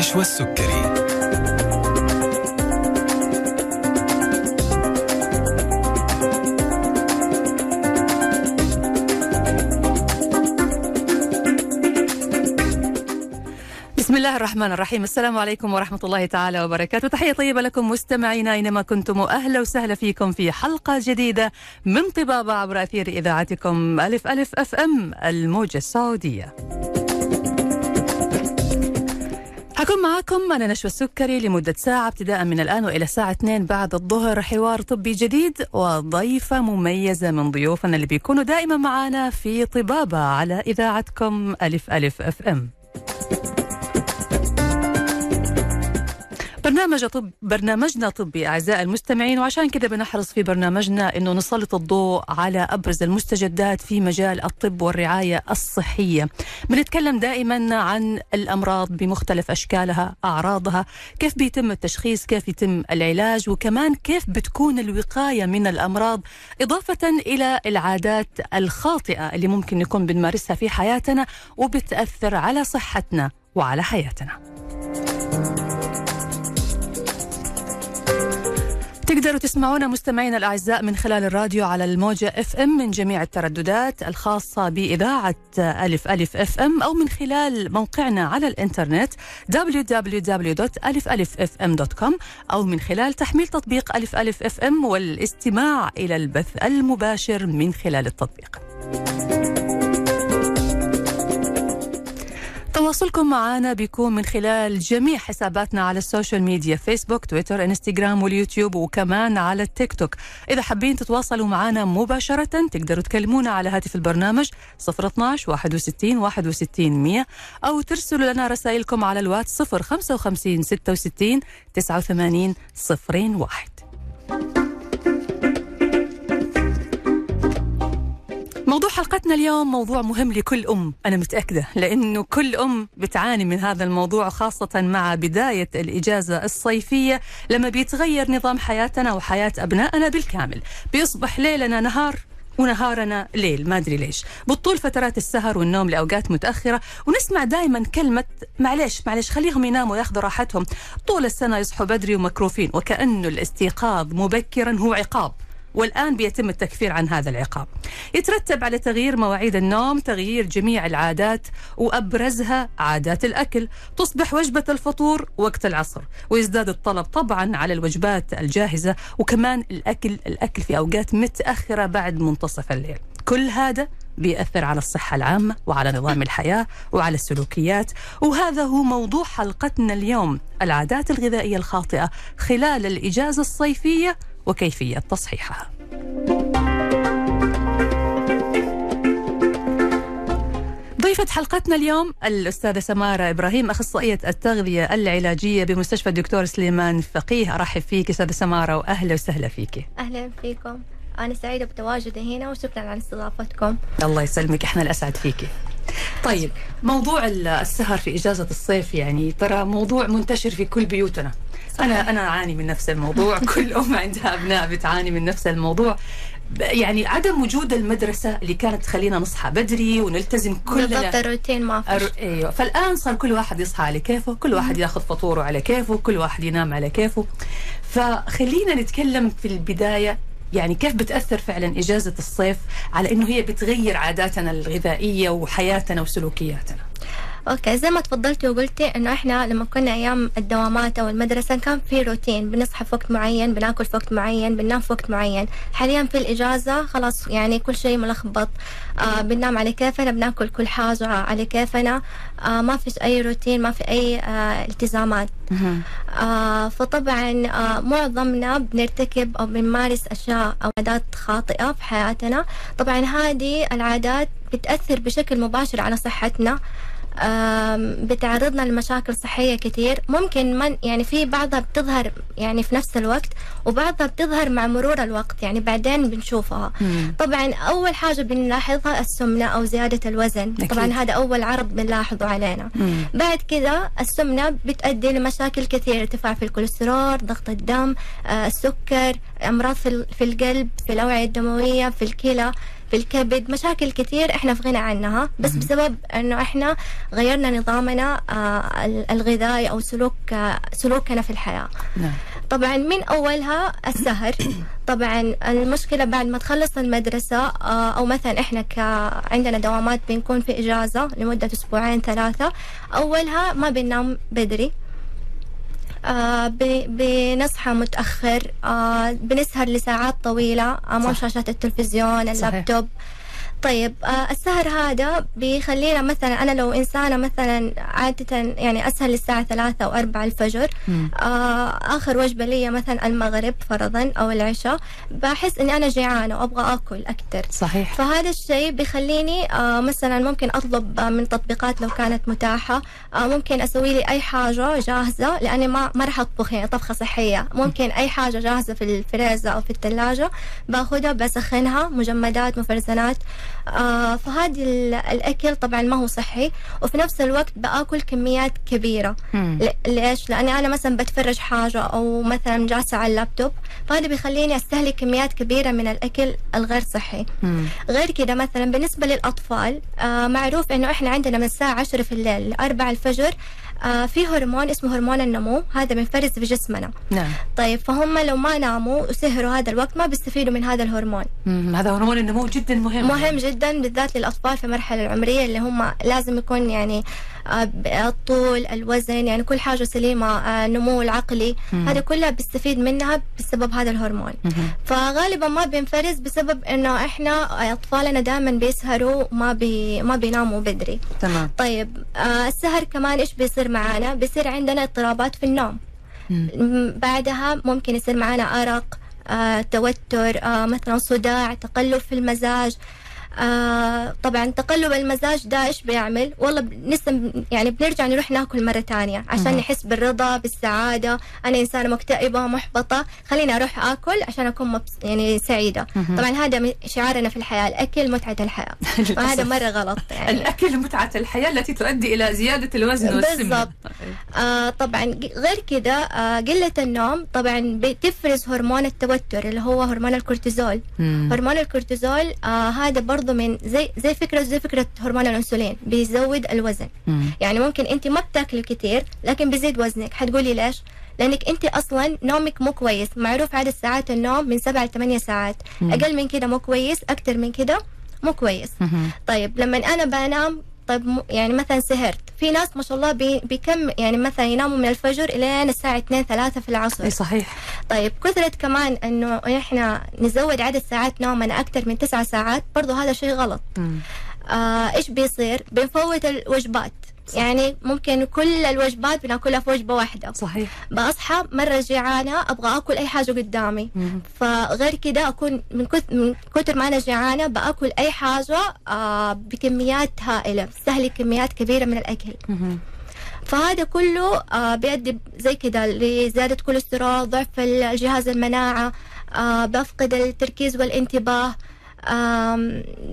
نشوى السكري بسم الله الرحمن الرحيم. السلام عليكم ورحمة الله تعالى وبركاته. تحية طيبة لكم مستمعينا أينما كنتم وأهلا وسهلا فيكم في حلقة جديدة من طبابة عبر أثير إذاعتكم ألف ألف أف أم الموجة السعودية. حكون معكم أنا نشوى السكري لمدة ساعة ابتداء من الآن وإلى الساعة 2 بعد الظهر. حوار طبي جديد وضيفة مميزة من ضيوفنا اللي بيكونوا دائما معنا في طبابة على إذاعتكم ألف ألف أف أم. برنامج طب برنامجنا طبي أعزائي المستمعين وعشان كذا بنحرص في برنامجنا إنه نسلط الضوء على أبرز المستجدات في مجال الطب والرعاية الصحية. بنتكلم دائما عن الأمراض بمختلف أشكالها، أعراضها، كيف بيتم التشخيص، كيف يتم العلاج وكمان كيف بتكون الوقاية من الأمراض إضافة إلى العادات الخاطئة اللي ممكن نكون بنمارسها في حياتنا وبتأثر على صحتنا وعلى حياتنا. تقدروا تسمعونا مستمعينا الأعزاء من خلال الراديو على الموجة FM من جميع الترددات الخاصة بإذاعة ألف ألف FM أو من خلال موقعنا على الإنترنت www.alifalifm.com أو من خلال تحميل تطبيق ألف ألف FM والاستماع إلى البث المباشر من خلال التطبيق. تواصلكم معنا بيكون من خلال جميع حساباتنا على ال social media فيسبوك تويتر إنستغرام واليوتيوب وكمان على التيك توك. إذا حابين تتواصلوا معنا مباشرة تقدروا تكلمونا على هاتف البرنامج 012 61 61 100 أو ترسلوا لنا رسائلكم على الواتس 055 66 89 01 موضوع حلقتنا اليوم موضوع مهم لكل أم أنا متأكدة لأنه كل أم بتعاني من هذا الموضوع خاصة مع بداية الإجازة الصيفية لما بيتغير نظام حياتنا وحياة أبنائنا بالكامل. بيصبح ليلنا نهار ونهارنا ليل ما أدري ليش. بطول فترات السهر والنوم لأوقات متأخرة ونسمع دائما كلمة معلش معلش خليهم يناموا ياخذوا راحتهم. طول السنة يصحوا بدري ومكروفين وكأنه الاستيقاظ مبكرا هو عقاب. والآن بيتم التكفير عن هذا العقاب. يترتب على تغيير مواعيد النوم تغيير جميع العادات وأبرزها عادات الأكل. تصبح وجبة الفطور وقت العصر ويزداد الطلب طبعا على الوجبات الجاهزة وكمان الأكل الأكل في أوقات متأخرة بعد منتصف الليل. كل هذا بيأثر على الصحة العامة وعلى نظام الحياة وعلى السلوكيات. وهذا هو موضوع حلقتنا اليوم العادات الغذائية الخاطئة خلال الإجازة الصيفية وكيفية تصحيحها. ضيفة حلقتنا اليوم الأستاذة سمارة إبراهيم أخصائية التغذية العلاجية بمستشفى الدكتور سليمان فقيه. أرحب فيك أستاذة سمارة وأهلا وسهلا فيك. أهلا فيكم. أنا سعيدة بتواجدي هنا وشكرا على استضافتكم. الله يسلمك إحنا الأسعد فيك. طيب موضوع السهر في إجازة الصيف يعني ترى موضوع منتشر في كل بيوتنا. أنا أنا أعاني من نفس الموضوع. كل أم عندها أبناء بتعاني من نفس الموضوع. يعني عدم وجود المدرسة اللي كانت تخلينا نصحى بدري ونلتزم كلنا. بالضبط الروتين ما أر... أيوه. فالآن صار كل واحد يصحى على كيفه كل واحد ياخذ فطوره على كيفه كل واحد ينام على كيفه. فخلينا نتكلم في البداية. يعني كيف بتأثر فعلا إجازة الصيف على إنه هي بتغير عاداتنا الغذائية وحياتنا وسلوكياتنا؟ أوكي زي ما تفضلتي وقلتي إنه إحنا لما كنا أيام الدوامات أو المدرسة كان في روتين بنصحى في وقت معين بناكل في وقت معين بننام في وقت معين. حاليا في الإجازة خلاص يعني كل شيء ملخبط. آه بننام على كيفنا بناكل كل حاجة على كيفنا. آه ما فيش أي روتين ما في أي آه التزامات. آه فطبعا آه معظمنا بنرتكب أو بنمارس أشياء أو عادات خاطئة في حياتنا. طبعا هذه العادات بتأثر بشكل مباشر على صحتنا. بتعرضنا لمشاكل صحية كتير ممكن من يعني في بعضها بتظهر يعني في نفس الوقت وبعضها بتظهر مع مرور الوقت يعني بعدين بنشوفها مم. طبعا أول حاجة بنلاحظها السمنة أو زيادة الوزن أكيد. طبعا هذا أول عرض بنلاحظه علينا مم. بعد كذا السمنة بتؤدي لمشاكل كثيرة ارتفاع في الكوليسترول ضغط الدم آه، السكر أمراض في القلب في الأوعية الدموية في الكلى في الكبد مشاكل كثير إحنا في غنى عنها بس بسبب إنه إحنا غيرنا نظامنا آه، الغذائي أو سلوك آه، سلوكنا في الحياة. نعم. طبعا من أولها السهر. طبعا المشكلة بعد ما تخلص المدرسة آه، أو مثلا إحنا ك عندنا دوامات بنكون في إجازة لمدة أسبوعين ثلاثة أولها ما بننام بدري. آه بنصحى متأخر. آه بنسهر لساعات طويلة. أمام شاشات التلفزيون اللابتوب. صحيح. طيب آه السهر هذا بيخلينا مثلا أنا لو إنسانة مثلا عادة يعني أسهر للساعة ثلاثة أو أربعة الفجر آه آخر وجبة لي مثلا المغرب فرضا أو العشاء بحس إني أنا جيعانة وأبغى آكل أكثر صحيح. فهذا الشيء بيخليني آه مثلا ممكن أطلب من تطبيقات لو كانت متاحة آه ممكن أسوي لي أي حاجة جاهزة لأني ما ما راح أطبخ يعني طبخة صحية. ممكن أي حاجة جاهزة في الفريزة أو في الثلاجة باخذها بسخنها مجمدات مفرزنات آه فهذا الأكل طبعا ما هو صحي وفي نفس الوقت بآكل كميات كبيرة ليش؟ لأني أنا مثلا بتفرج حاجة أو مثلا جالسة على اللابتوب فهذا بيخليني أستهلك كميات كبيرة من الأكل الغير صحي مم. غير كده مثلا بالنسبة للأطفال آه معروف إنه إحنا عندنا من الساعة 10 في الليل ل 4 الفجر آه في هرمون اسمه هرمون النمو. هذا بينفرز في جسمنا. نعم. طيب فهم لو ما ناموا وسهروا هذا الوقت ما بيستفيدوا من هذا الهرمون. مم. هذا هرمون النمو جدا مهم. مهم جدا بالذات للأطفال في المرحلة العمرية اللي هم لازم يكون يعني الطول الوزن يعني كل حاجة سليمة آه، النمو العقلي. هذه كلها بيستفيد منها بسبب هذا الهرمون. فغالبا ما بينفرز بسبب إنه إحنا أطفالنا دائما بيسهروا ما بي ما بيناموا بدري. تمام. طيب آه السهر كمان إيش بيصير معانا؟ بيصير عندنا اضطرابات في النوم. بعدها ممكن يصير معانا أرق آه، توتر آه، مثلا صداع تقلب في المزاج آه طبعا تقلب المزاج ده إيش بيعمل؟ والله لسه يعني بنرجع نروح ناكل مرة ثانية عشان نحس بالرضا بالسعادة. أنا إنسانة مكتئبة محبطة. خليني أروح آكل عشان أكون مبس يعني سعيدة. طبعا هذا شعارنا في الحياة الأكل متعة الحياة. وهذا مرة غلط يعني. الأكل متعة الحياة التي تؤدي إلى زيادة الوزن والسمنة. بالضبط. آه طبعا غير كده آه قلة النوم طبعا بتفرز هرمون التوتر اللي هو هرمون الكورتيزول. هرمون الكورتيزول آه هذا برضه برضه من زي زي فكره زي فكرة هرمون الانسولين بيزود الوزن مم. يعني ممكن انت ما بتاكلي كثير لكن بيزيد وزنك حتقولي ليش لأنك انت أصلا نومك مو كويس معروف عدد ساعات النوم من 7 ل 8 ساعات مم. أقل من كده مو كويس أكثر من كده مو كويس مم. طيب لما أنا بنام طيب يعني مثلا سهرت. في ناس ما شاء الله بي بكم يعني مثلا يناموا من الفجر إلى الساعة 2 3 في العصر. إي صحيح. طيب كثرة كمان إنه إحنا نزود عدد ساعات نومنا أكثر من تسعة ساعات برضه هذا شيء غلط. آه إيش بيصير؟ بنفوت الوجبات. صح. يعني ممكن كل الوجبات بناكلها في وجبة واحدة صحيح بصحى مرة جيعانه أبغى آكل أي حاجة قدامي مم. فغير كده أكون من كثر من كثر ما أنا جيعانه بآكل أي حاجة آه بكميات هائلة بستهلك كميات كبيرة من الأكل مم. فهذا كله آه بيؤدي زي كده لزيادة كوليسترول ضعف الجهاز المناعة آه بفقد التركيز والانتباه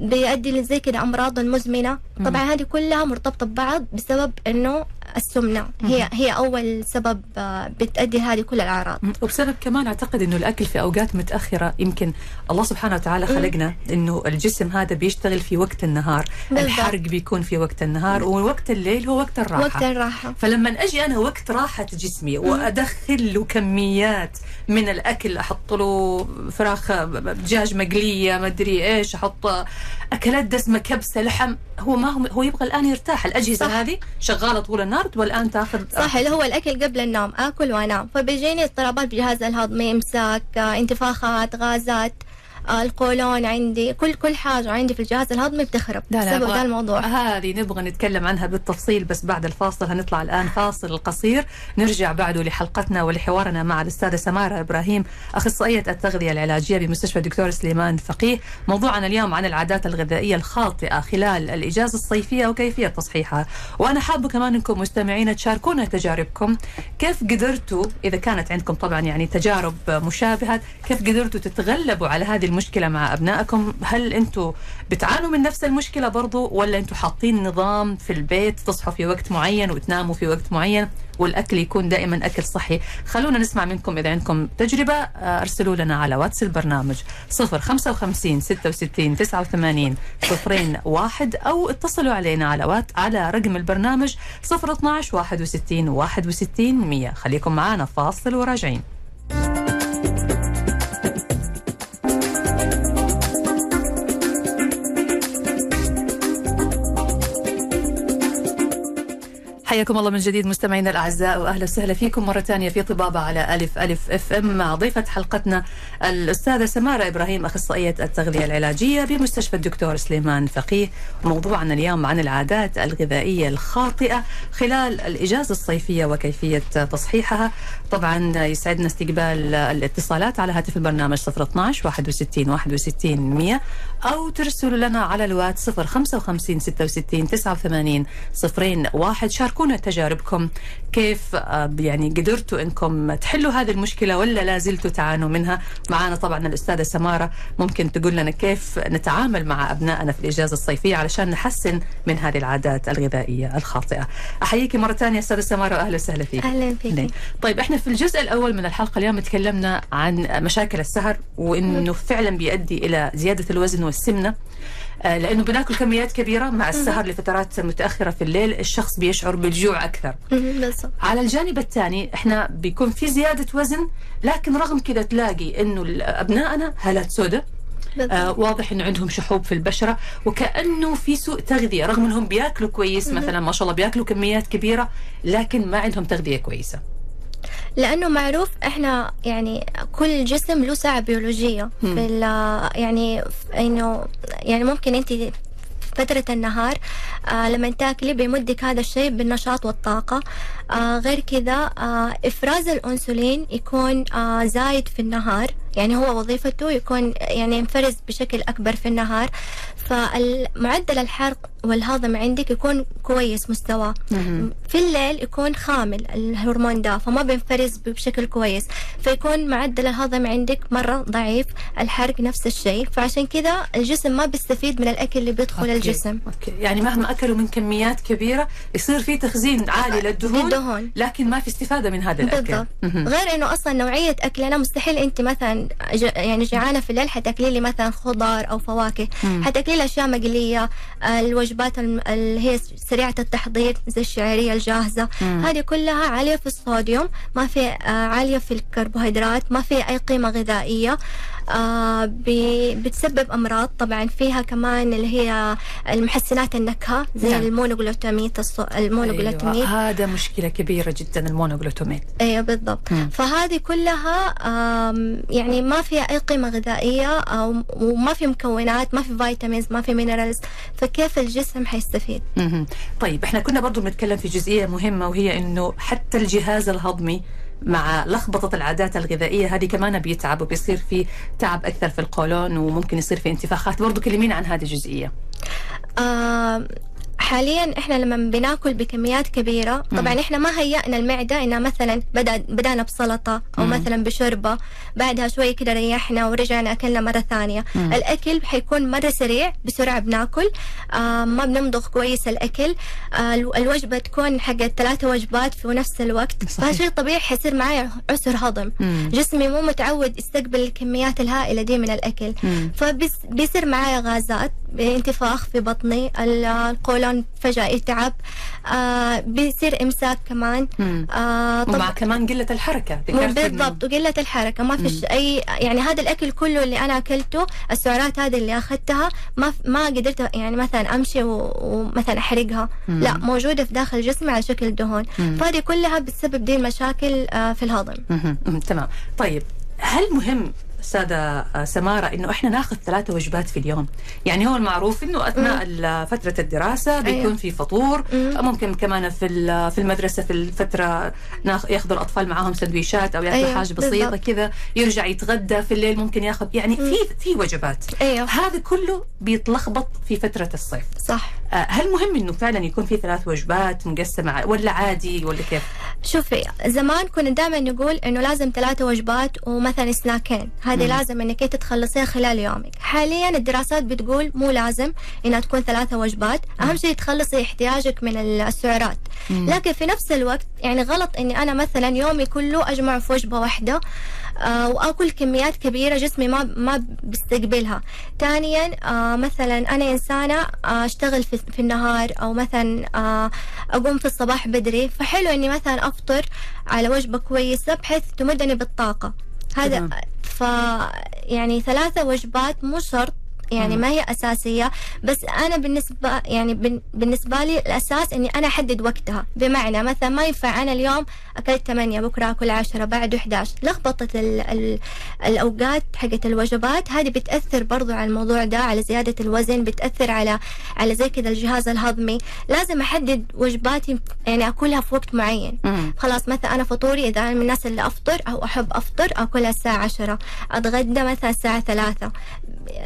بيؤدي لزي كده أمراض مزمنة. طبعا هذه كلها مرتبطة ببعض بسبب إنه السمنة. هي هي أول سبب آه، بتؤدي هذه كل الأعراض. وبسبب كمان أعتقد إنه الأكل في أوقات متأخرة يمكن الله سبحانه وتعالى خلقنا إنه الجسم هذا بيشتغل في وقت النهار. بالضبط. الحرق بيكون في وقت النهار ووقت الليل هو وقت الراحة. وقت الراحة. فلما أجي أنا وقت راحة جسمي وأدخل له كميات من الأكل أحط له فراخ دجاج مقلية ما أدري إيش أحط أكلات دسمة كبسة لحم هو ما هو هو يبغى الآن يرتاح. الأجهزة صح. هذه شغالة طول النهار تبغى الان تأخذ صح اللي هو الأكل قبل النوم آكل وأنام. فبيجيني اضطرابات بالجهاز الهضمي إمساك انتفاخات غازات. القولون عندي كل كل حاجة عندي في الجهاز الهضمي بتخرب بسبب الموضوع. هذه نبغى نتكلم عنها بالتفصيل بس بعد الفاصل هنطلع الآن فاصل قصير. نرجع بعده لحلقتنا ولحوارنا مع الأستاذة سمارة إبراهيم أخصائية التغذية العلاجية بمستشفى الدكتور سليمان فقيه. موضوعنا اليوم عن العادات الغذائية الخاطئة خلال الإجازة الصيفية وكيفية تصحيحها. وأنا حابه كمان أنكم مستمعين تشاركونا تجاربكم. كيف قدرتوا إذا كانت عندكم طبعا يعني تجارب مشابهة كيف قدرتوا تتغلبوا على هذه المشكلة مع أبنائكم؟ هل أنتم بتعانوا من نفس المشكلة برضو ولا أنتم حاطين نظام في البيت تصحوا في وقت معين وتناموا في وقت معين والأكل يكون دائما أكل صحي؟ خلونا نسمع منكم إذا عندكم تجربة آه، أرسلوا لنا على واتس البرنامج 055 66 89 صفرين واحد أو اتصلوا علينا على وات على رقم البرنامج 012 61 61 100 خليكم معنا فاصل وراجعين. حياكم الله من جديد مستمعينا الأعزاء وأهلا وسهلا فيكم مرة ثانية في طبابة على ألف ألف أف إم. مع ضيفة حلقتنا الأستاذة سمارة إبراهيم أخصائية التغذية العلاجية بمستشفى الدكتور سليمان فقيه. موضوعنا اليوم عن العادات الغذائية الخاطئة خلال الإجازة الصيفية وكيفية تصحيحها. طبعا يسعدنا استقبال الاتصالات على هاتف البرنامج 012 61 61 100 أو ترسلوا لنا على الوات 055 66 89 صفرين واحد. شاركونا تجاربكم؟ كيف آه، يعني قدرتوا إنكم تحلوا هذه المشكلة ولا لا زلتوا تعانوا منها؟ معنا طبعا الأستاذة سمارة. ممكن تقول لنا كيف نتعامل مع أبنائنا في الإجازة الصيفية علشان نحسن من هذه العادات الغذائية الخاطئة. احييك مرة ثانية أستاذة سمارة واهلا وسهلا فيك. أهلا فيك طيب إحنا في الجزء الأول من الحلقة اليوم تكلمنا عن مشاكل السهر وإنه فعلا بيؤدي إلى زيادة الوزن والسمنة. لأنه بناكل كميات كبيرة مع السهر لفترات متأخرة في الليل الشخص بيشعر بالجوع أكثر. على الجانب الثاني إحنا بيكون في زيادة وزن لكن رغم كذا تلاقي إنه أبنائنا هالات سوداء آه واضح إنه عندهم شحوب في البشرة وكأنه في سوء تغذية رغم إنهم بياكلوا كويس مثلا ما شاء الله بياكلوا كميات كبيرة لكن ما عندهم تغذية كويسة. لأنه معروف إحنا يعني كل جسم له ساعة بيولوجية. في يعني إنه يعني ممكن أنت فترة النهار آه لما تاكلي بيمدك هذا الشيء بالنشاط والطاقة. آه غير كذا آه إفراز الأنسولين يكون آه زايد في النهار. يعني هو وظيفته يكون يعني ينفرز بشكل أكبر في النهار. فالمعدل الحرق والهضم عندك يكون كويس مستوى. في الليل يكون خامل الهرمون ده فما بينفرز بشكل كويس. فيكون معدل الهضم عندك مرة ضعيف الحرق نفس الشيء. فعشان كذا الجسم ما بيستفيد من الأكل اللي بيدخل okay. الجسم. okay. يعني مهما أكلوا من كميات كبيرة يصير في تخزين عالي للدهون, للدهون. لكن ما في استفادة من هذا الأكل. بالضبط. غير إنه أصلا نوعية أكلنا مستحيل أنت مثلا يعني جعانة في الليل حتاكلي لي مثلا خضار أو فواكه. حتاكلي لي أشياء مقلية الوجبات اللي هي سريعة التحضير زي الشعرية الجاهزة مم. هذه كلها عالية في الصوديوم ما في آه، عالية في الكربوهيدرات ما في أي قيمة غذائية بتسبب أمراض طبعا فيها كمان اللي هي المحسنات النكهة زي نعم. المونوغلوتاميت المونوغلوتاميت أيوة. هذا مشكلة كبيرة جدا المونوغلوتاميت أيوة بالضبط مم. فهذه كلها يعني ما فيها أي قيمة غذائية أو وما في مكونات ما في vitamins ما في minerals فكيف الجسم حيستفيد مم. طيب إحنا كنا برضو بنتكلم في جزئية مهمة وهي إنه حتى الجهاز الهضمي مع لخبطة العادات الغذائية. هذه كمان بيتعب وبيصير في تعب أكثر في القولون وممكن يصير في انتفاخات. برضو كلمينا عن هذه الجزئية. آه حاليا إحنا لما بناكل بكميات كبيرة طبعا مم. إحنا ما هيأنا المعدة إنها مثلا بدا بدأنا بسلطة أو مم. مثلا بشوربة بعدها شوي كده ريحنا ورجعنا أكلنا مرة ثانية مم. الأكل حيكون مرة سريع بسرعة بناكل آه ما بنمضغ كويس الأكل آه الوجبة تكون حقت ثلاثة وجبات في نفس الوقت فشيء طبيعي حيصير معي عسر هضم مم. جسمي مو متعود يستقبل الكميات الهائلة دي من الأكل فبيصير معي غازات انتفاخ في بطني القولون فجأة يتعب آه بيصير إمساك كمان. آه ومع كمان قلة الحركة بالضبط وقلة الحركة ما فيش أي يعني هذا الأكل كله اللي أنا أكلته السعرات هذه اللي أخذتها ما ما قدرت يعني مثلا أمشي ومثلا أحرقها. مم. لا موجودة في داخل جسمي على شكل دهون. فهذه كلها بتسبب دي المشاكل آه في الهضم. تمام. طيب هل مهم أستاذة سمارة إنه إحنا ناخذ ثلاثة وجبات في اليوم. يعني هو المعروف إنه أثناء فترة الدراسة بيكون أيوه. في فطور. ممكن كمان في في المدرسة في الفترة ياخذوا الأطفال معاهم سندويشات أو يأكلوا أيوه. حاجة بسيطة كذا يرجع يتغدى في الليل ممكن ياخذ. يعني في في وجبات. أيوه. هذا كله بيتلخبط في فترة الصيف. صح. آه، هل مهم إنه فعلا يكون في ثلاث وجبات مقسمة ولا عادي ولا كيف؟ شوفي زمان كنا دائما نقول إنه لازم ثلاثة وجبات ومثلا سناكين. هذه. لازم إنك إنت تخلصيها خلال يومك. حاليا الدراسات بتقول مو لازم إنها تكون ثلاثة وجبات. أهم شيء تخلصي احتياجك من السعرات. مم. لكن في نفس الوقت يعني غلط إني أنا مثلا يومي كله أجمع في وجبة واحدة آه وأكل كميات كبيرة جسمي ما ما بيستقبلها. ثانيا آه مثلا أنا إنسانة آه أشتغل في, في النهار أو مثلا آه أقوم في الصباح بدري. فحلو إني مثلا أفطر على وجبة كويسة بحيث تمدني بالطاقة. هذا. ف يعني ثلاثة وجبات مو شرط. يعني. ما هي أساسية بس أنا بالنسبة يعني بالنسبة لي الأساس إني أنا أحدد وقتها. بمعنى مثلا ما ينفع أنا اليوم أكلت 8 بكرة أكل 10 بعده 11 لخبطة ال ال الأوقات حقت الوجبات هذه بتأثر برضو على الموضوع ده على زيادة الوزن بتأثر على على زي كذا الجهاز الهضمي. لازم أحدد وجباتي يعني أكلها في وقت معين. خلاص مثلا أنا فطوري إذا أنا من الناس اللي أفطر أو أحب أفطر أكلها الساعة عشرة. أتغدى مثلا الساعة ثلاثة.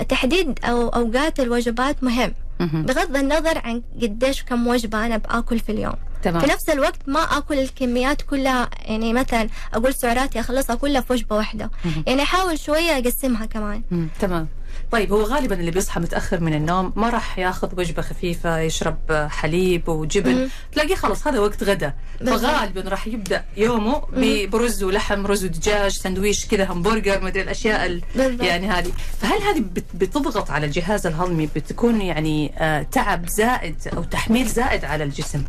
تحديد أو أوقات الوجبات مهم. بغض النظر عن قديش كم وجبة أنا بآكل في اليوم تمام في نفس الوقت ما آكل الكميات كلها يعني مثلا أقول سعراتي أخلصها كلها في وجبة واحدة مهم. يعني أحاول شوية أقسمها كمان. تمام طيب هو غالبا اللي بيصحى متأخر من النوم ما راح ياخذ وجبة خفيفة يشرب حليب وجبن. تلاقيه خلاص هذا وقت غدا. فغالبا راح يبدأ يومه ب- برز ولحم رز ودجاج سندويش كذا همبرجر مدري الأشياء ال... يعني هذه. فهل هذه بت- بتضغط على الجهاز الهضمي بتكون يعني آه تعب زائد أو تحميل زائد على الجسم؟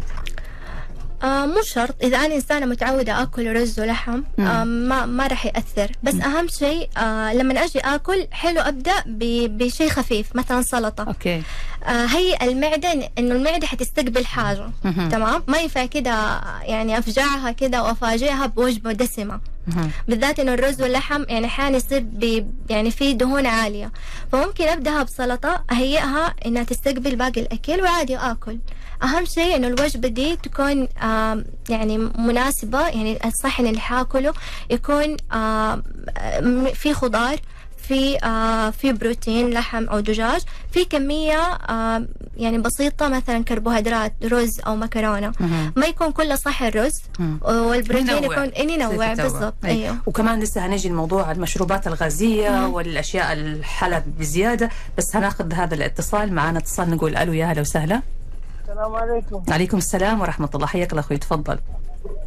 آه مو شرط. إذا أنا إنسانة متعودة آكل رز ولحم مم. آه ما ما راح يأثر. بس أهم شيء آه لما أجي آكل حلو أبدأ ب- بشيء خفيف مثلا سلطة. أوكي. آه هي المعدة إنه المعدة حتستقبل حاجة. مهم. تمام؟ ما ينفع كده يعني أفجعها كده وأفاجئها بوجبة دسمة. مهم. بالذات إنه الرز واللحم يعني أحيانا يصير يعني في دهون عالية. فممكن أبدأها بسلطة أهيئها إنها تستقبل باقي الأكل وعادي آكل. أهم شيء إنه الوجبة دي تكون يعني مناسبة يعني الصحن اللي حاكله يكون في خضار في آه في بروتين لحم أو دجاج في كمية آه يعني بسيطة مثلا كربوهيدرات رز أو مكرونة. ما يكون كله صحن رز مم. والبروتين. يكون إيه، ينوع يصير يتنوع. بالضبط أي. أيوه وكمان لسه هنجي الموضوع المشروبات الغازية والأشياء الحلب بزيادة بس هناخذ هذا الاتصال معنا اتصال نقول ألو يا هلا وسهلا السلام عليكم. عليكم السلام ورحمة الله. حياك الله أخوي. تفضل.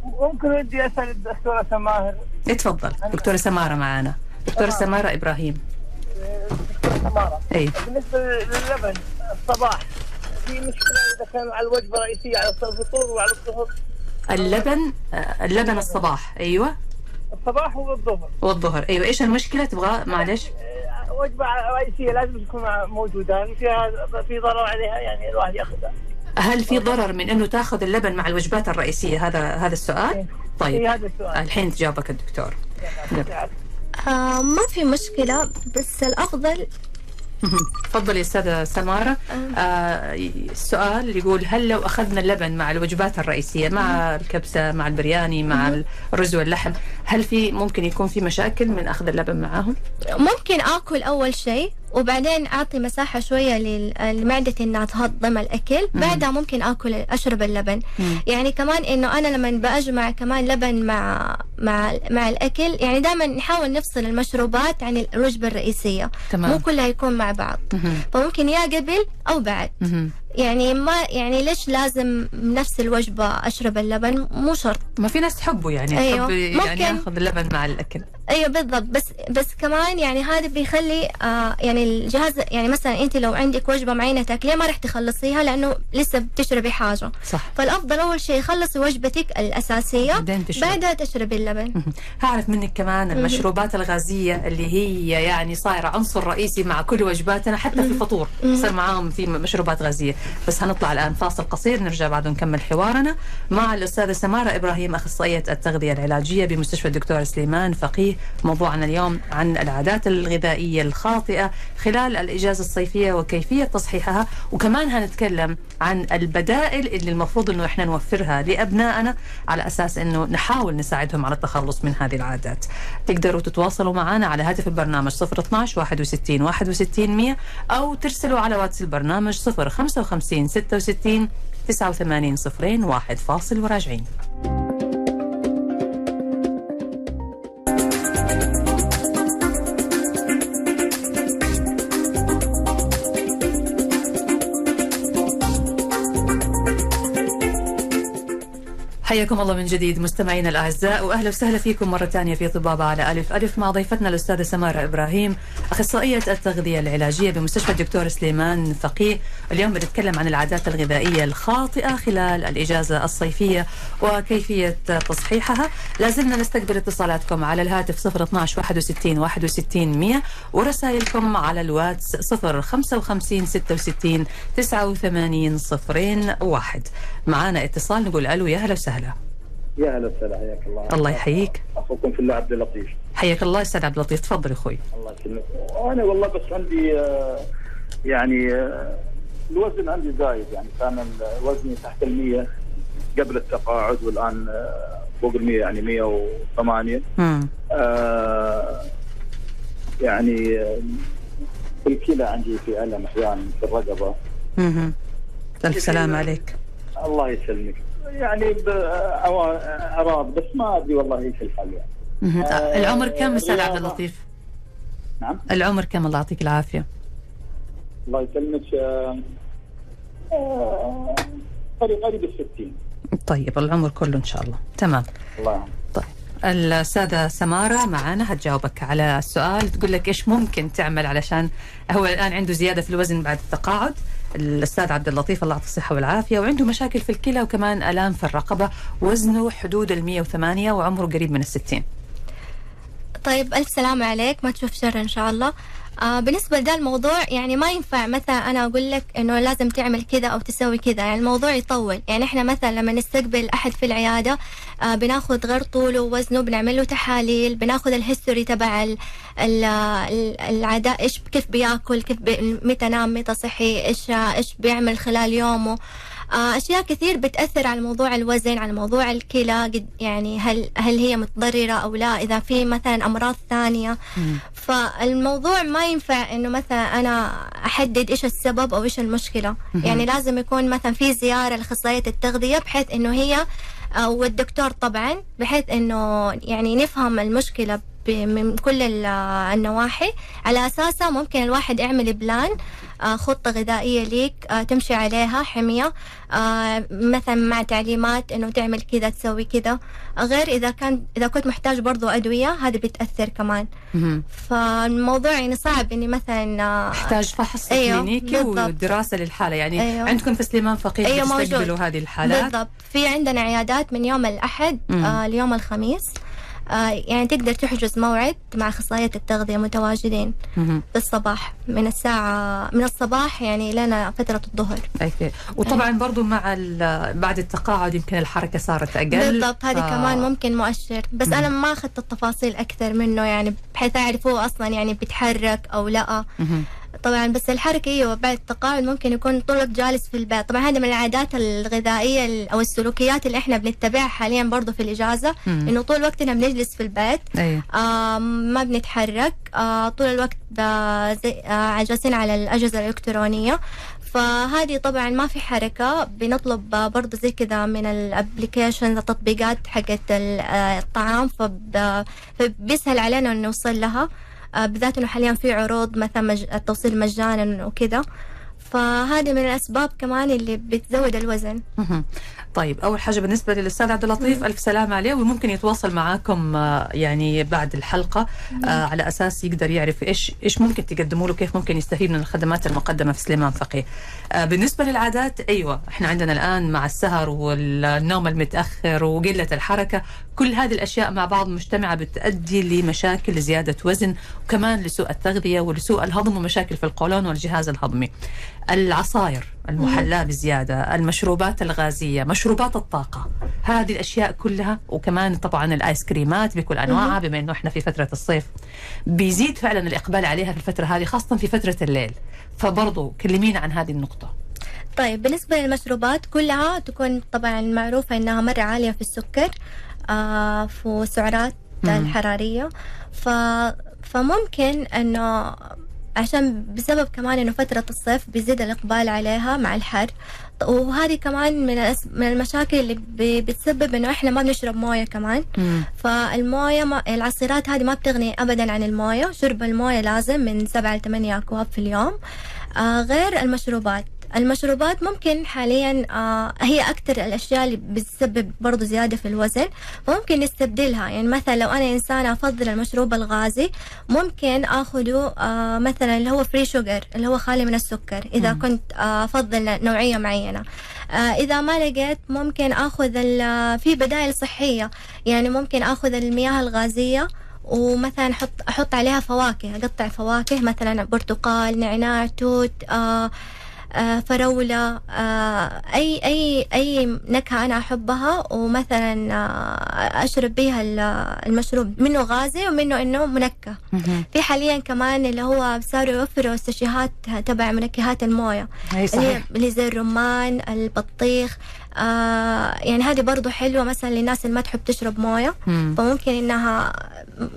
ممكن ودي أسأل الدكتورة سماهر؟ تفضل دكتورة سمارة معنا دكتورة. سمارة إبراهيم. دكتورة سماره أي بالنسبة للبن الصباح في مشكلة إذا كان على الوجبة الرئيسية على الفطور وعلى الظهر؟ اللبن اللبن الصباح. أيوة. الصباح والظهر. والظهر. أيوة. إيش المشكلة؟ تبغى معلش. وجبة رئيسية لازم تكون موجودة هل فيها في ضرر عليها يعني الواحد ياخذها. هل في ضرر من أنه تأخذ اللبن مع الوجبات الرئيسية؟ هذا هذا السؤال. طيب. هذا السؤال. الحين تجاوبك الدكتور. آه ما في مشكلة بس الأفضل مهم. تفضلي أستاذة سمارة. آه. السؤال يقول هل لو أخذنا اللبن مع الوجبات الرئيسية مع الكبسة مع البرياني مع الرز واللحم هل في ممكن يكون في مشاكل من أخذ اللبن معاهم؟ ممكن آكل أول شيء وبعدين أعطي مساحة شوية لل- لمعدتي إنها تهضم الأكل بعدها ممكن آكل أشرب اللبن مم. يعني كمان إنه أنا لما بأجمع كمان لبن مع مع مع الأكل. يعني دائما نحاول نفصل المشروبات عن الوجبة الرئيسية. مو تمام كلها يكون مع بعض. مهم. فممكن يا قبل أو بعد. مهم. يعني ما يعني ليش لازم نفس الوجبة أشرب اللبن؟ مو شرط. ما في ناس تحبه يعني أيوة. تحب يعني ممكن. ياخذ اللبن مع الأكل. أيوه بالضبط. بس بس كمان يعني هذا بيخلي آه يعني الجهاز يعني مثلا أنت لو عندك وجبة معينة تاكليها ما راح تخلصيها لأنه لسه بتشربي حاجة. صح. فالأفضل أول شيء خلصي وجبتك الأساسية. بعدها تشربي اللبن. هعرف منك كمان المشروبات الغازية اللي هي يعني صايرة عنصر رئيسي مع كل وجباتنا حتى في الفطور. صار معاهم في مشروبات غازية. بس هنطلع الآن فاصل قصير نرجع بعد نكمل حوارنا مع الأستاذة سمارة إبراهيم أخصائية التغذية العلاجية بمستشفى الدكتور سليمان فقيه. موضوعنا اليوم عن العادات الغذائية الخاطئة خلال الإجازة الصيفية وكيفية تصحيحها. وكمان هنتكلم عن البدائل اللي المفروض أنه إحنا نوفرها لأبنائنا على أساس أنه نحاول نساعدهم على التخلص من هذه العادات. تقدروا تتواصلوا معنا على هاتف البرنامج 012 61 61 100 أو ترسلوا على واتس البرنامج 055 66 89 صفرين واحد فاصل وراجعين. حياكم الله من جديد مستمعينا الأعزاء وأهلا وسهلا فيكم مرة ثانية في طبابة على ألف ألف مع ضيفتنا الأستاذة سمارة إبراهيم أخصائية التغذية العلاجية بمستشفى الدكتور سليمان فقيه. اليوم بنتكلم عن العادات الغذائية الخاطئة خلال الإجازة الصيفية وكيفية تصحيحها. لازلنا نستقبل اتصالاتكم على الهاتف 012 61 61 100 ورسائلكم على الواتس 055 66 89 صفرين واحد. معانا اتصال نقول ألو يا هلا وسهلا. يا هلا وسهلا حياك الله. الله يحييك. أخوكم في الله عبد اللطيف. حياك الله أستاذ عبد اللطيف تفضل أخوي. الله يسلمك. أنا والله بس عندي آه، يعني آه، الوزن عندي زايد يعني كان وزني تحت ال 100 قبل التقاعد والآن آه، فوق ال 100 يعني 108 مم. آه، يعني في الكلى عندي في الم أحيانا في الرقبة. مهم. ألف سلامة عليك. الله يسلمك. يعني اعراض بس ما أدري والله إيش الحل يعني. مهم. آه، العمر كم أستاذ عبد. اللطيف؟ نعم؟ العمر كم؟ الله يعطيك العافية. الله يسلمك آه، آه، قريب قريب الستين. طيب العمر كله إن شاء الله. تمام. الله طيب السادة سمارة معانا هتجاوبك على السؤال؟ تقول لك إيش ممكن تعمل علشان هو الآن عنده زيادة في الوزن بعد التقاعد. الأستاذ عبد اللطيف الله يعطيه الصحة والعافية. وعنده مشاكل في الكلى وكمان آلام في الرقبة وزنه حدود ال 108 وعمره قريب من الستين. طيب ألف سلامة عليك. ما تشوف شر إن شاء الله. آه بالنسبة لده الموضوع يعني ما ينفع مثلا أنا أقول لك إنه لازم تعمل كذا أو تسوي كذا. يعني الموضوع يطول. يعني إحنا مثلا لما نستقبل أحد في العيادة آه بناخذ غير طوله ووزنه بنعمل له تحاليل بناخذ ال history تبع ال- ال- ال- العادات إيش كيف بياكل كيف بي متى نام متى صحي إيش إيش بيعمل خلال يومه. أشياء كثير بتأثر على موضوع الوزن على موضوع الكلى قد يعني هل هل هي متضررة أو لا؟ إذا في مثلا أمراض ثانية. فالموضوع ما ينفع إنه مثلا أنا أحدد إيش السبب أو إيش المشكلة. يعني لازم يكون مثلا في زيارة لأخصائية التغذية بحيث إنه هي آه، والدكتور طبعا بحيث إنه يعني نفهم المشكلة من كل ال- النواحي على أساسها ممكن الواحد يعمل بلان آه، خطة غذائية ليك آه، تمشي عليها حمية آه، مثلا مع تعليمات إنه تعمل كذا تسوي كذا غير إذا كان إذا كنت محتاج برضو أدوية هذه بتأثر كمان. فالموضوع يعني صعب إني مثلا يحتاج فحص أيوه، كلينيكي. ودراسة للحالة يعني أيوه. عندكم في سليمان فقيه أيوه،. تستقبلوا هذه الحالات بالضبط في عندنا عيادات من يوم الأحد مم. آه اليوم الخميس يعني تقدر تحجز موعد مع أخصائية التغذية متواجدين. في الصباح من الساعة من الصباح يعني لنا فترة الظهر. وطبعا برضو مع ال- بعد التقاعد يمكن الحركة صارت أقل. بالضبط هذه ف- كمان ممكن مؤشر. بس أنا ما أخذت التفاصيل أكثر منه يعني بحيث اعرف هو أصلا يعني بيتحرك أو لأ. مهم. طبعا بس الحركة أيوه بعد التقاعد ممكن يكون طول الوقت جالس في البيت. طبعا هذا من العادات الغذائية ال- أو السلوكيات اللي إحنا بنتبعها حاليا برضو في الإجازة مم. إنه طول وقتنا بنجلس في البيت. أيوه. آه ما بنتحرك. آه طول الوقت زي آه جالسين على الأجهزة الإلكترونية. فهذه طبعا ما في حركة. بنطلب برضو زي كذا من الابلكيشن التطبيقات حقت آه، الطعام. فب- فبيسهل علينا نوصل لها. بالذات إنه حاليا في عروض مثلا مج... التوصيل مجانا وكذا فهذه من الأسباب كمان اللي بتزود الوزن. طيب أول حاجة بالنسبة للأستاذ عبد اللطيف ألف سلامة عليه وممكن يتواصل معاكم آه، يعني بعد الحلقة آه، على أساس يقدر يعرف إيش إيش ممكن تقدموا له كيف ممكن يستفيد من الخدمات المقدمة في سليمان فقيه. آه، بالنسبة للعادات أيوه إحنا عندنا الآن مع السهر والنوم المتأخر وقلة الحركة كل هذه الأشياء مع بعض مجتمعة بتؤدي لمشاكل لزياده وزن وكمان لسوء التغذية ولسوء الهضم ومشاكل في القولون والجهاز الهضمي. العصاير المحلاة بزيادة المشروبات الغازية مشروبات الطاقة. هذه الأشياء كلها وكمان طبعا الآيس كريمات بكل أنواعها بما أنه إحنا في فترة الصيف. بيزيد فعلا الإقبال عليها في الفترة هذه خاصة في فترة الليل. فبرضو كلمينا عن هذه النقطة. طيب بالنسبة للمشروبات كلها تكون طبعا معروفة إنها مرة عالية في السكر آه في السعرات مم. الحرارية. ف فممكن إنه عشان بسبب كمان إنه فترة الصيف بيزيد الإقبال عليها مع الحر وهذه كمان من من المشاكل اللي بتسبب إنه إحنا ما بنشرب موية كمان. مم. فالموية ما العصيرات هذه ما بتغني ابدا عن الموية. شرب الموية لازم من سبعة لثمانية اكواب في اليوم. آه غير المشروبات. المشروبات ممكن حاليا آه هي أكثر الأشياء اللي بتسبب برضو زيادة في الوزن فممكن نستبدلها. يعني مثلا لو أنا إنسانة أفضل المشروب الغازي ممكن أخده آه مثلا اللي هو free sugar اللي هو خالي من السكر إذا مم. كنت آه أفضل نوعية معينة. آه إذا ما لقيت ممكن أخذ ال- في بدائل صحية. يعني ممكن أخذ المياه الغازية ومثلا أحط أحط عليها فواكه أقطع فواكه مثلا برتقال نعناع توت آه آه فراولة آه أي أي أي نكهة أنا أحبها ومثلا آه أشرب بيها ال- المشروب منه غازي ومنه إنه منكه. في حاليا كمان اللي هو صاروا يوفروا الساشيهات تبع منكهات الموية. اللي اللي زي الرمان البطيخ آه يعني هذه برضو حلوة مثلا للناس اللي ما تحب تشرب موية. مم. فممكن إنها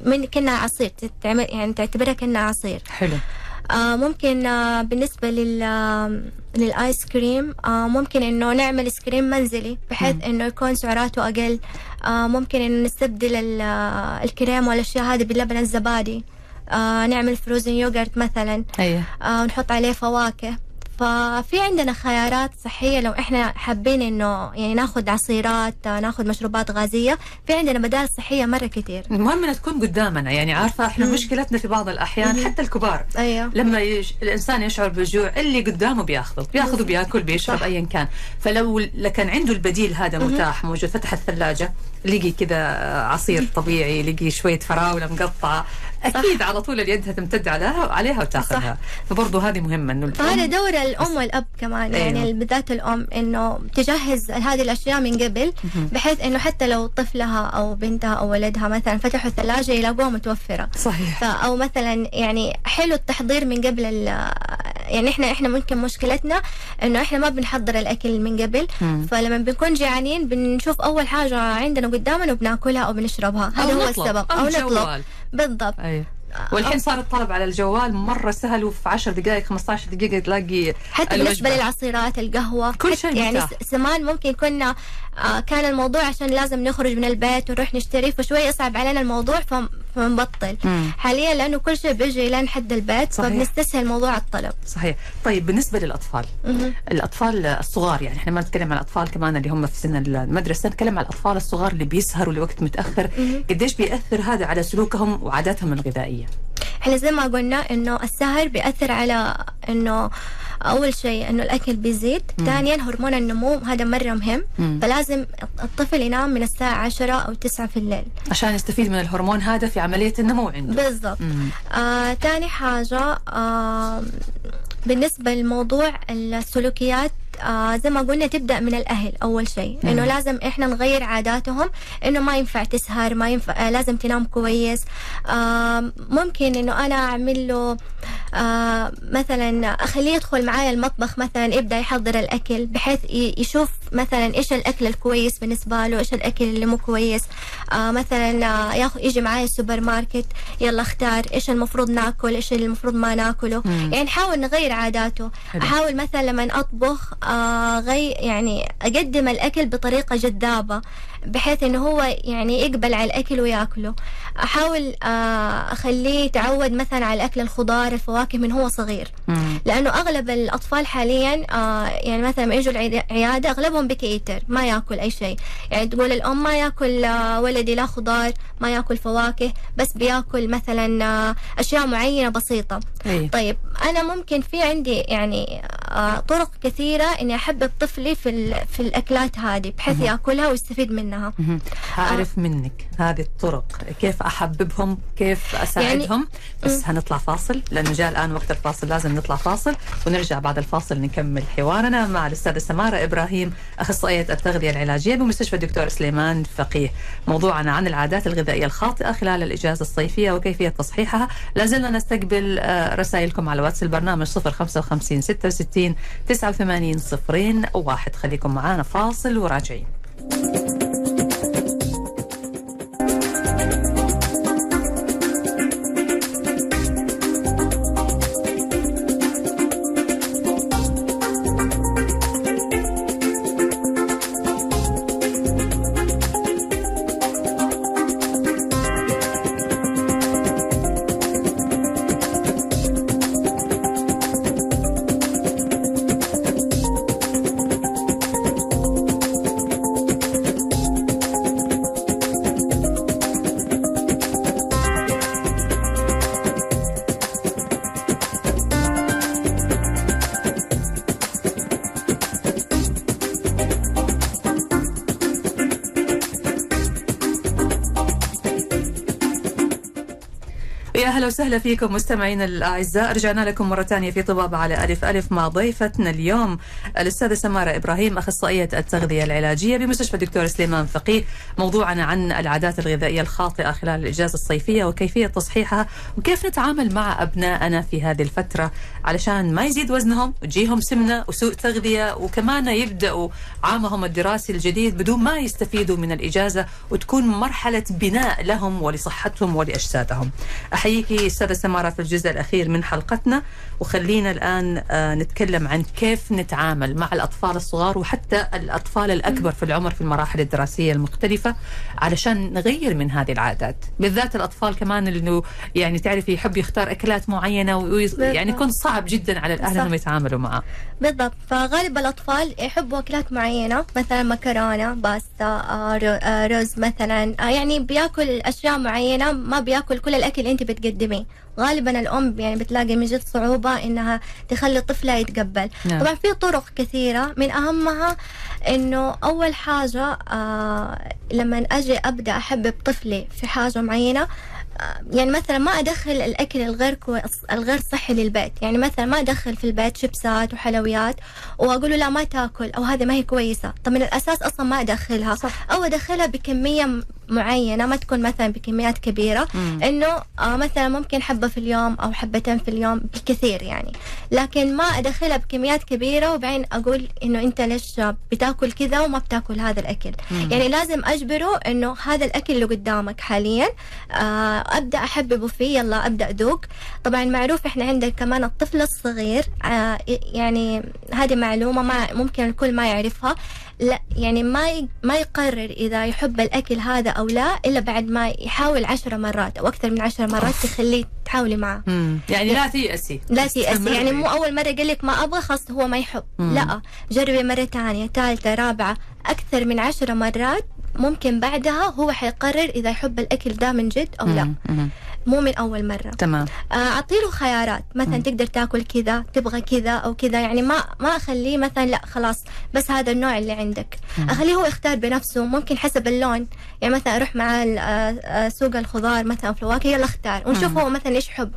من كأنها عصير تتعمل يعني تعتبرها كأنها عصير. حلو. آه ممكن آه بالنسبة لل آه، للآيس كريم آه ممكن إنه نعمل آيس كريم منزلي بحيث مم. إنه يكون سعراته أقل. آه ممكن إنه نستبدل آه، الكريم والأشياء هذه باللبن الزبادي. آه نعمل فروزن يوغرت مثلا. أيوه. آه ونحط عليه فواكه. ففي عندنا خيارات صحية لو إحنا حابين إنه يعني ناخذ عصيرات ناخذ مشروبات غازية في عندنا بدائل صحية مرة كتير. المهم إنها تكون قدامنا يعني عارفة إحنا مم. مشكلتنا في بعض الأحيان مم. حتى الكبار. أيوه. لما يش... الإنسان يشعر بالجوع اللي قدامه بياخذه بياخذه بياكل بيشرب. ايا كان. فلو ل- كان عنده البديل هذا متاح موجود فتح الثلاجة لقي كذا عصير طبيعي لقي شوية فراولة مقطعة أكيد على طول اليد هتمتد عليها عليها وتاخذها. فبرضه هذه مهمة إنه فهذا الأم- دور الأم والأب كمان أيوة. يعني بالذات الأم إنه تجهز هذه الأشياء من قبل. بحيث إنه حتى لو طفلها أو بنتها أو ولدها مثلا فتحوا الثلاجة يلاقوها متوفرة. صحيح. أو مثلا يعني حلو التحضير من قبل ال- يعني إحنا إحنا ممكن مشكلتنا إنه إحنا ما بنحضر الأكل من قبل مم. فلما بنكون جيعانين بنشوف أول حاجة عندنا قدامنا وبناكلها أو بنشربها. هذا هو. السبب. أو, أو نطلب. بالضبط. أيوه. والحين صار الطلب على الجوال مرة سهل وفي 10 دقائق 15 دقيقة تلاقي حتى الوجبة. بالنسبة للعصيرات القهوة كل شيء يعني زمان ممكن كنا كان الموضوع عشان لازم نخرج من البيت ونروح نشتري فشوي يصعب علينا الموضوع فنبطل مم. حاليا لأنه كل شيء بيجي لين حد البيت صحيح. فبنستسهل موضوع الطلب صحيح طيب بالنسبة للأطفال مهم. الأطفال الصغار يعني إحنا ما نتكلم عن الأطفال كمان اللي هم في سن المدرسة نتكلم عن الأطفال الصغار اللي بيسهروا لوقت متأخر. قديش بيأثر هذا على سلوكهم وعاداتهم الغذائية إحنا زي ما قلنا إنه السهر بيأثر على إنه أول شيء إنه الأكل بيزيد. ثانيا هرمون النمو هذا مرة مهم مم. فلازم الطفل ينام من الساعة عشرة أو تسعة في الليل عشان يستفيد من الهرمون هذا في عملية النمو عنده بالضبط. آه، تاني حاجة آه، بالنسبة لموضوع السلوكيات آه زي ما قلنا تبدأ من الأهل أول شيء مم. إنه لازم إحنا نغير عاداتهم إنه ما ينفع تسهر ما ينفع آه لازم تنام كويس آه ممكن إنه أنا أعمل له آه مثلا أخليه يدخل معايا المطبخ مثلا يبدأ يحضر الأكل بحيث يشوف مثلا إيش الأكل الكويس بالنسبة له إيش الأكل اللي مو كويس آه مثلا آه ياخذ يجي معايا السوبر ماركت يلا اختار إيش المفروض ناكل إيش اللي المفروض ما ناكله مم. يعني نحاول نغير عاداته حلو. أحاول مثلا لما أطبخ آه غي يعني أقدم الأكل بطريقة جذابة. بحيث إنه هو يعني يقبل على الأكل ويأكله. أحاول آه أخليه يتعود مثلا على اكل الخضار الفواكه من هو صغير. مم. لأنه أغلب الأطفال حاليا آه يعني مثلا لما يجوا العياده أغلبهم picky eater ما يأكل أي شيء. يعني تقول الأم ما يأكل آه ولدي لا خضار ما يأكل فواكه بس بيأكل مثلا أشياء معينة بسيطة. إيه. طيب أنا ممكن في عندي يعني طرق كثيرة إني أحبب طفلي في في الأكلات هذه بحيث يأكلها ويستفيد منها. مهم. هعرف منك هذه الطرق كيف أحببهم كيف أساعدهم؟ بس مم. هنطلع فاصل لأنه جاء الآن وقت الفاصل لازم نطلع فاصل ونرجع بعد الفاصل نكمل حوارنا مع الأستاذة سمارة إبراهيم أخصائية التغذية العلاجية بمستشفى الدكتور سليمان فقيه. موضوعنا عن العادات الغذائية الخاطئة خلال الإجازة الصيفية وكيفية تصحيحها. لازلنا نستقبل آه، رسائلكم على واتس البرنامج 055 66 89 صفرين واحد. خليكم معانا فاصل وراجعين. أهلا وسهلا فيكم مستمعينا الأعزاء. رجعنا لكم مرة ثانية في طبابة على ألف ألف مع ضيفتنا اليوم الأستاذة سمارة إبراهيم أخصائية التغذية العلاجية بمستشفى الدكتور سليمان فقيه. موضوعنا عن العادات الغذائية الخاطئة خلال الإجازة الصيفية وكيفية تصحيحها وكيف نتعامل مع أبنائنا في هذه الفترة علشان ما يزيد وزنهم وتجيهم سمنة وسوء تغذية وكمان يبدأوا عامهم الدراسي الجديد بدون ما يستفيدوا من الإجازة وتكون مرحلة بناء لهم ولصحتهم ولأجسادهم. أحييكي أستاذة سمارة في الجزء الأخير من حلقتنا وخلينا الآن آه، نتكلم عن كيف نتعامل مع الأطفال الصغار وحتى الأطفال الأكبر في العمر في المراحل الدراسية المختلفة علشان نغير من هذه العادات، بالذات الأطفال كمان اللي يعني تعرفي يحب يختار أكلات معينة ويعني يكون صعب جدا على الأهل صح. إنهم يتعاملوا معه. بالضبط فغالب الأطفال يحبوا أكلات معينة مثلا مكرونة باستا آه، آه، رز مثلا آه، يعني بياكل أشياء معينة ما بياكل كل الأكل اللي أنت بتقدميه غالبا الأم يعني بتلاقي من جد صعوبة إنها تخلي طفلها يتقبل نعم. طبعا في طرق كثيرة من أهمها إنه أول حاجة آه لما أجي أبدأ أحبب طفلي في حاجة معينة يعني مثلا ما أدخل الأكل الغير كويس الغير صحي للبيت. يعني مثلا ما أدخل في البيت شيبسات وحلويات واقول له لا ما تأكل أو هذه ما هي كويسة. طب من الأساس أصلا ما أدخلها. صح. أو أدخلها بكمية معينة ما تكون مثلا بكميات كبيرة مم. إنه آه مثلا ممكن حبة في اليوم أو حبتين في اليوم بالكثير يعني لكن ما أدخلها بكميات كبيرة وبعدين أقول إنه أنت ليش بتاكل كذا وما بتاكل هذا الأكل مم. يعني لازم أجبره إنه هذا الأكل اللي قدامك حاليا آه أبدأ أحببه فيه يلا أبدأ ذوق طبعا معروف إحنا عندنا كمان الطفل الصغير آه يعني هذه معلومة ما ممكن الكل ما يعرفها لا يعني ما ما يقرر إذا يحب الأكل هذا أو لا إلا بعد ما يحاول عشرة مرات أو أكثر من عشرة مرات تخليه تحاولي معه مم. يعني لا تيأسي لا تيأسي. يعني مو أول مرة قال لك ما أبغى خلاص هو ما يحب مم. لا جربي مرة تانية ثالثة رابعة أكثر من عشرة مرات ممكن بعدها هو حيقرر إذا يحب الأكل ده من جد أو لا. مو من أول مرة. تمام. آه، أعطيله خيارات. مثلا مم. تقدر تاكل كذا تبغى كذا أو كذا. يعني ما ما أخليه مثلا لا خلاص بس هذا النوع اللي عندك. مم. أخليه هو يختار بنفسه. ممكن حسب اللون. يعني مثلا أروح مع آه، آه، سوق الخضار مثلا فواكه يلا اختار. ونشوف مم. هو مثلا إيش يحب.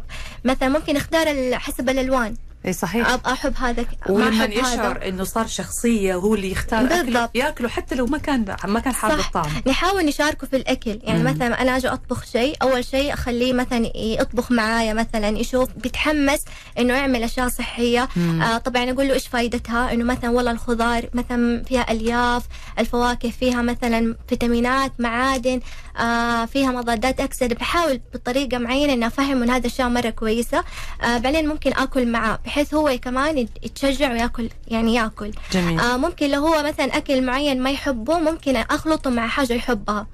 مثلا ممكن اختار حسب الألوان. إي صحيح أحب هذا ما ولما. يشعر إنه صار شخصية وهو اللي يختار بالضبط. يأكله حتى لو ما كان ما كان حابب صح. الطعم نحاول نشاركه في الأكل يعني مم. مثلا أنا أجي أطبخ شيء أول شيء أخليه مثلا يطبخ معايا مثلا يشوف بيتحمس إنه يعمل أشياء صحية مم. آه طبعا أقول له إيش فائدتها إنه مثلا والله الخضار مثلا فيها ألياف الفواكه فيها مثلا فيتامينات معادن آه فيها مضادات أكسدة بحاول بطريقة معينة إني أفهمه إن هذا الأشياء مرة كويسة آه بعدين ممكن آكل معاه بحيث هو كمان يت- يتشجع وياكل يعني ياكل جميل آه ممكن لو هو مثلا أكل معين ما يحبه ممكن أخلطه مع حاجة يحبها.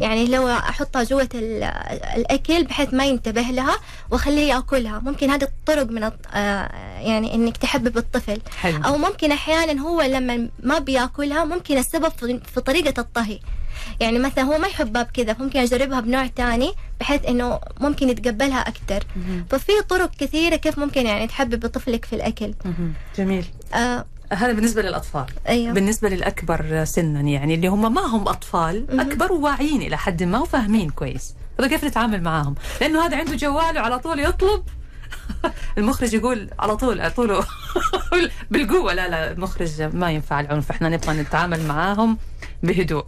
يعني لو أحطها جوة ال- الأكل بحيث ما ينتبه لها واخليه يأكلها. ممكن هذه الطرق من آه يعني إنك تحبب الطفل. حلو. أو ممكن أحيانا هو لما ما بيأكلها ممكن السبب في طريقة الطهي. يعني مثلا هو ما يحبها بكذا ممكن اجربها بنوع تاني بحيث إنه ممكن يتقبلها أكثر. ففي طرق كثيرة كيف ممكن يعني تحبب طفلك في الأكل. جميل. آه هذا بالنسبة للأطفال. أيوه. بالنسبة للأكبر سنا يعني اللي هم ما هم أطفال. أكبر وواعيين إلى حد ما وفاهمين كويس. هذا كيف نتعامل معاهم؟ لأنه هذا عنده جوال وعلى طول يطلب. المخرج يقول على طول على طول. بالقوة. لا لا المخرج ما ينفع العنف. إحنا نبغى نتعامل معاهم بهدوء.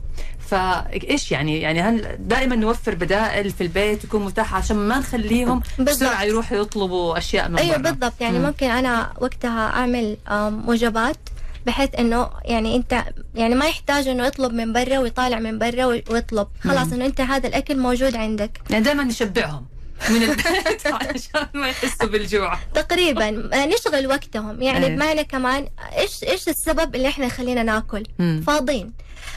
فإيش يعني يعني هل دائما نوفر بدائل في البيت تكون متاحه عشان ما نخليهم. بسرعة يروحوا يطلبوا أشياء من أيوه برا. بالضبط يعني مم. ممكن أنا وقتها أعمل وجبات بحيث إنه يعني أنت يعني ما يحتاج إنه يطلب من برا ويطالع من برا وي- ويطلب خلاص إنه أنت هذا الأكل موجود عندك يعني دائما نشبعهم من البيت عشان ما يحسوا بالجوع تقريبا آه، نشغل وقتهم يعني أيه. بمعنى كمان إيش إيش السبب اللي إحنا خلينا ناكل مم. فاضيين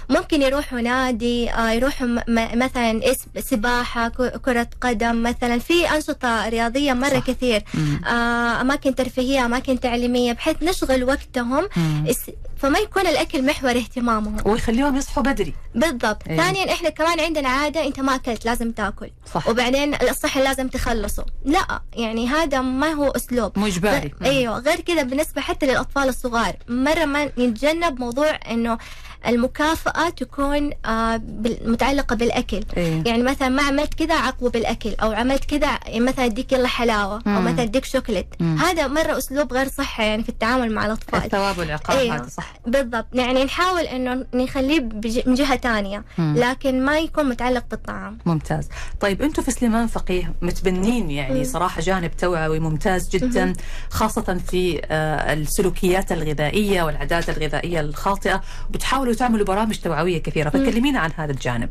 ممكن يروحوا نادي آه، يروحوا مثلا سباحة كرة قدم مثلا في أنشطة رياضية مرة صح. كثير. آه، أماكن ترفيهية أماكن تعليمية بحيث نشغل وقتهم فما يكون الأكل محور اهتمامهم. ويخليهم يصحوا بدري. بالضبط. أيه. ثانيا إحنا كمان عندنا عادة أنت ما أكلت لازم تأكل. صح. وبعدين الصحن لازم تخلصه. لا يعني هذا ما هو أسلوب. مو إجباري. غ- أيوه. غير كذا بالنسبة حتى للأطفال الصغار. مرة ما نتجنب موضوع إنه المكافأة تكون آه، متعلقة بالأكل. إيه. يعني مثلا ما عملت كذا عقبه بالأكل أو عملت كذا يعني مثلا أديك يلا حلاوة أو مم. مثلا أديك شوكليت. مم. هذا مرة أسلوب غير صحي يعني في التعامل مع الأطفال. الثواب والعقاب أيوه. هذا صح. بالضبط. يعني نحاول إنه نخليه بج- من جهة مم. لكن ما يكون متعلق بالطعام. ممتاز. طيب أنتم في سليمان فقيه متبنين يعني صراحة جانب توعوي ممتاز جدا خاصة في آه، السلوكيات الغذائية والعادات الغذائية الخاطئة وبتحاولوا تعملوا برامج توعوية كثيرة. فكلمينا عن هذا الجانب.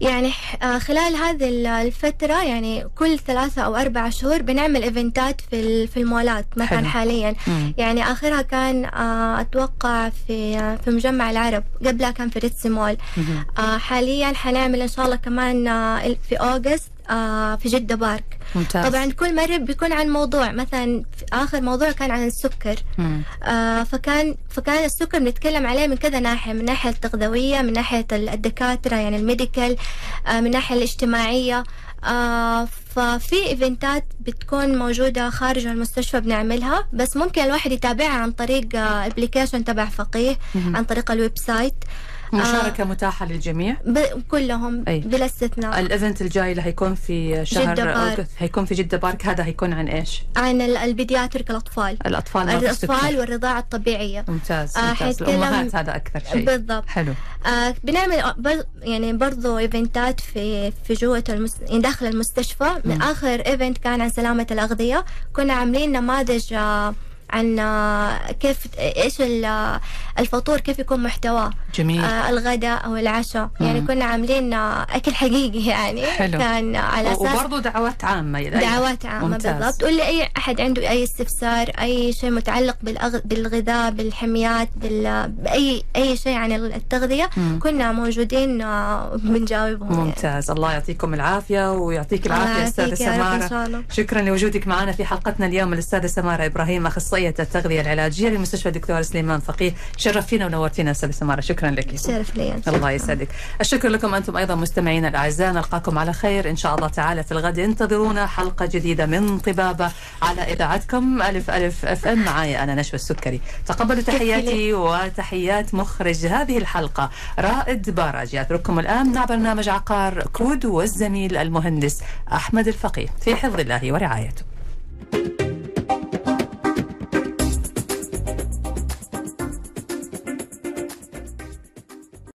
يعني آه، خلال هذه ال- الفترة يعني كل ثلاثة أو أربع شهور بنعمل إيفنتات في في المولات مثلا حلو. حاليا مم. يعني آخرها كان آه، أتوقع في آه، في مجمع العرب قبلها كان في ريتسي مول. آه، حاليا حنعمل إن شاء الله كمان في أوغست في جدة بارك. ممتاز. طبعا كل مرة بيكون عن موضوع مثلا آخر موضوع كان عن السكر. آه، فكان فكان السكر بنتكلم عليه من كذا ناحية من ناحية التغذوية من ناحية ال- الدكاترة يعني ال medical آه، من الناحية الاجتماعية. آه، ففي event ات بتكون موجودة خارج المستشفى بنعملها بس ممكن الواحد يتابعها عن طريق application تبع فقيه. عن طريق ال website. مشاركة متاحة للجميع؟ ب- كلهم أي. بلا استثناء. ال event الجاي اللي هيكون في شهر جدة بارك. هيكون في جدة بارك. هذا هيكون عن إيش؟ عن ال- ال pediatric مرضى الأطفال. السكر. والرضاعة الطبيعية. ممتاز آه، ممتاز. الأمهات هذا أكثر شيء. بالضبط. حلو. آه بنعمل بر يعني برضو event ات في في جوة المس... يعني داخل المستشفى. من. آخر event كان عن سلامة الأغذية. كنا عاملين نماذج آه عن آه كيف إيش آه، الفطور كيف يكون محتواه جميل آه الغداء أو العشاء يعني. كنا عاملين آه أكل حقيقي يعني حلو. كان على أساس وبرضه دعوات عامة أيضاً. دعوات عامة ممتاز. بالضبط واللي أي أحد عنده أي استفسار أي شيء متعلق بالأغ... بالغذاء بالحميات بال... بأي أي شيء عن التغذية مم. كنا موجودين بنجاوبهم يعني. ممتاز الله يعطيكم العافية ويعطيك سمارة شاء الله شكرا لوجودك معنا في حلقتنا اليوم الأستاذة سمارة إبراهيم أخصائية التغذية العلاجية بمستشفى الدكتور سليمان فقيه. شرفتينا ونورتينا أستاذة سمارة. شكرا لك. شرف لي. الله يسعدك. الشكر لكم أنتم أيضا مستمعينا الأعزاء. نلقاكم على خير. إن شاء الله تعالى في الغد. انتظرونا حلقة جديدة من طبابة على إذاعتكم. ألف ألف FM. معايا أنا نشوى السكري. تقبلوا تحياتي وتحيات مخرج هذه الحلقة. رائد باراج يترككم الآن مع برنامج عقار كود والزميل المهندس أحمد الفقيه في حفظ الله ورعايته.